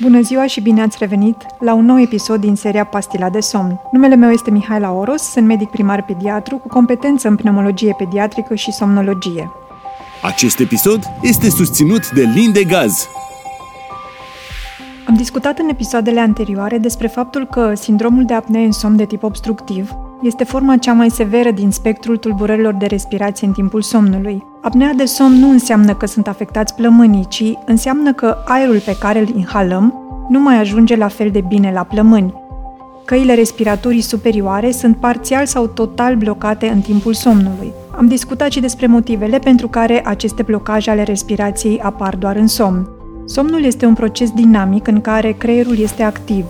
Bună ziua și bine ați revenit la un nou episod din seria Pastila de somn. Numele meu este Mihaela Oros, sunt medic primar pediatru cu competență în pneumologie pediatrică și somnologie. Acest episod este susținut de Lindegaz. Am discutat în episoadele anterioare despre faptul că sindromul de apnee în somn de tip obstructiv este forma cea mai severă din spectrul tulburărilor de respirație în timpul somnului. Apnea de somn nu înseamnă că sunt afectați plămânii, ci înseamnă că aerul pe care îl inhalăm nu mai ajunge la fel de bine la plămâni. Căile respiratorii superioare sunt parțial sau total blocate în timpul somnului. Am discutat și despre motivele pentru care aceste blocaje ale respirației apar doar în somn. Somnul este un proces dinamic în care creierul este activ,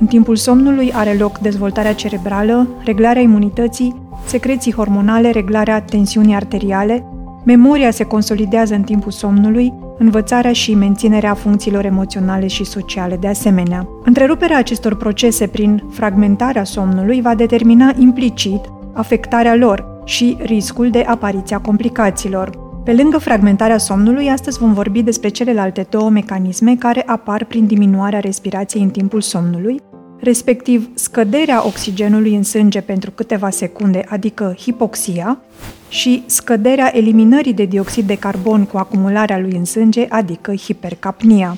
în timpul somnului are loc dezvoltarea cerebrală, reglarea imunității, secreții hormonale, reglarea tensiunii arteriale, memoria se consolidează în timpul somnului, învățarea și menținerea funcțiilor emoționale și sociale de asemenea. Întreruperea acestor procese prin fragmentarea somnului va determina implicit afectarea lor și riscul de apariția complicațiilor. Pe lângă fragmentarea somnului, astăzi vom vorbi despre celelalte două mecanisme care apar prin diminuarea respirației în timpul somnului, respectiv scăderea oxigenului în sânge pentru câteva secunde, adică hipoxia, și scăderea eliminării de dioxid de carbon cu acumularea lui în sânge, adică hipercapnia.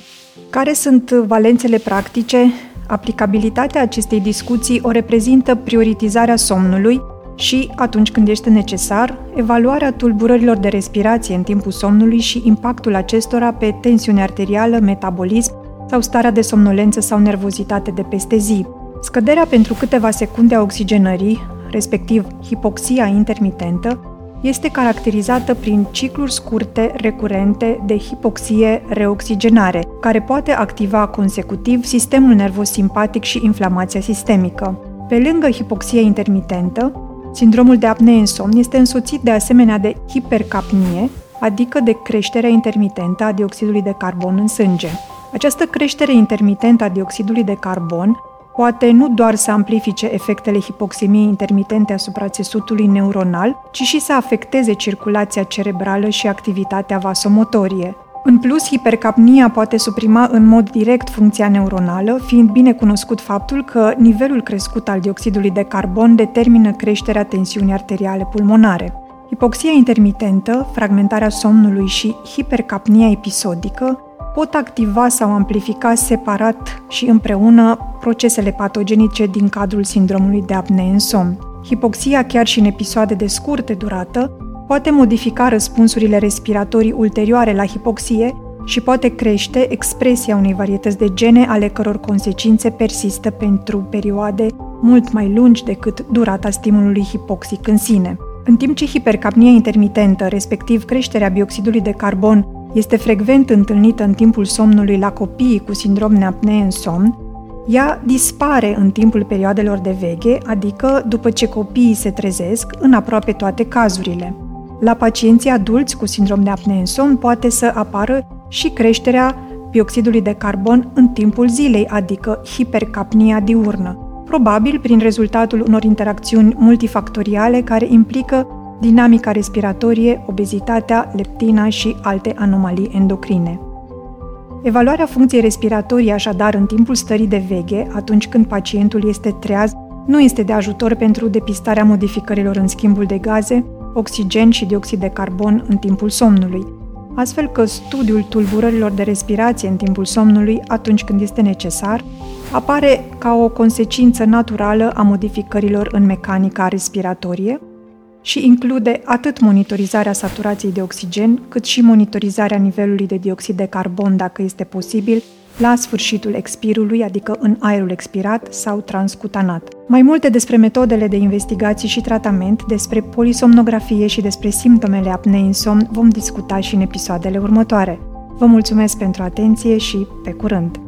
Care sunt valențele practice? Aplicabilitatea acestei discuții o reprezintă prioritizarea somnului și, atunci când este necesar, evaluarea tulburărilor de respirație în timpul somnului și impactul acestora pe tensiune arterială, metabolism sau starea de somnolență sau nervozitate de peste zi. Scăderea pentru câteva secunde a oxigenării, respectiv hipoxia intermitentă, este caracterizată prin cicluri scurte, recurente de hipoxie-reoxigenare, care poate activa consecutiv sistemul nervos simpatic și inflamația sistemică. Pe lângă hipoxia intermitentă, sindromul de apnee în somn este însoțit de asemenea de hipercapnie, adică de creșterea intermitentă a dioxidului de carbon în sânge. Această creștere intermitentă a dioxidului de carbon poate nu doar să amplifice efectele hipoxemiei intermitente asupra țesutului neuronal, ci și să afecteze circulația cerebrală și activitatea vasomotorie. În plus, hipercapnia poate suprima în mod direct funcția neuronală, fiind bine cunoscut faptul că nivelul crescut al dioxidului de carbon determină creșterea tensiunii arteriale pulmonare. Hipoxia intermitentă, fragmentarea somnului și hipercapnia episodică pot activa sau amplifica separat și împreună procesele patogenice din cadrul sindromului de apnee în somn. Hipoxia, chiar și în episoade de scurtă durată, poate modifica răspunsurile respiratorii ulterioare la hipoxie și poate crește expresia unei varietăți de gene ale căror consecințe persistă pentru perioade mult mai lungi decât durata stimulului hipoxic în sine. În timp ce hipercapnia intermitentă, respectiv creșterea bioxidului de carbon, este frecvent întâlnită în timpul somnului la copiii cu sindrom neapnee în somn, ea dispare în timpul perioadelor de veche, adică după ce copiii se trezesc în aproape toate cazurile. La pacienții adulți cu sindrom de apnee în somn poate să apară și creșterea bioxidului de carbon în timpul zilei, adică hipercapnia diurnă, probabil prin rezultatul unor interacțiuni multifactoriale care implică dinamica respiratorie, obezitatea, leptina și alte anomalii endocrine. Evaluarea funcției respiratorii, așadar, în timpul stării de veche, atunci când pacientul este treaz, nu este de ajutor pentru depistarea modificărilor în schimbul de gaze, oxigen și dioxid de carbon în timpul somnului, astfel că studiul tulburărilor de respirație în timpul somnului, atunci când este necesar, apare ca o consecință naturală a modificărilor în mecanica respiratorie, și include atât monitorizarea saturației de oxigen, cât și monitorizarea nivelului de dioxid de carbon, dacă este posibil, la sfârșitul expirului, adică în aerul expirat sau transcutanat. Mai multe despre metodele de investigații și tratament, despre polisomnografie și despre simptomele apnei în somn vom discuta și în episoadele următoare. Vă mulțumesc pentru atenție și pe curând!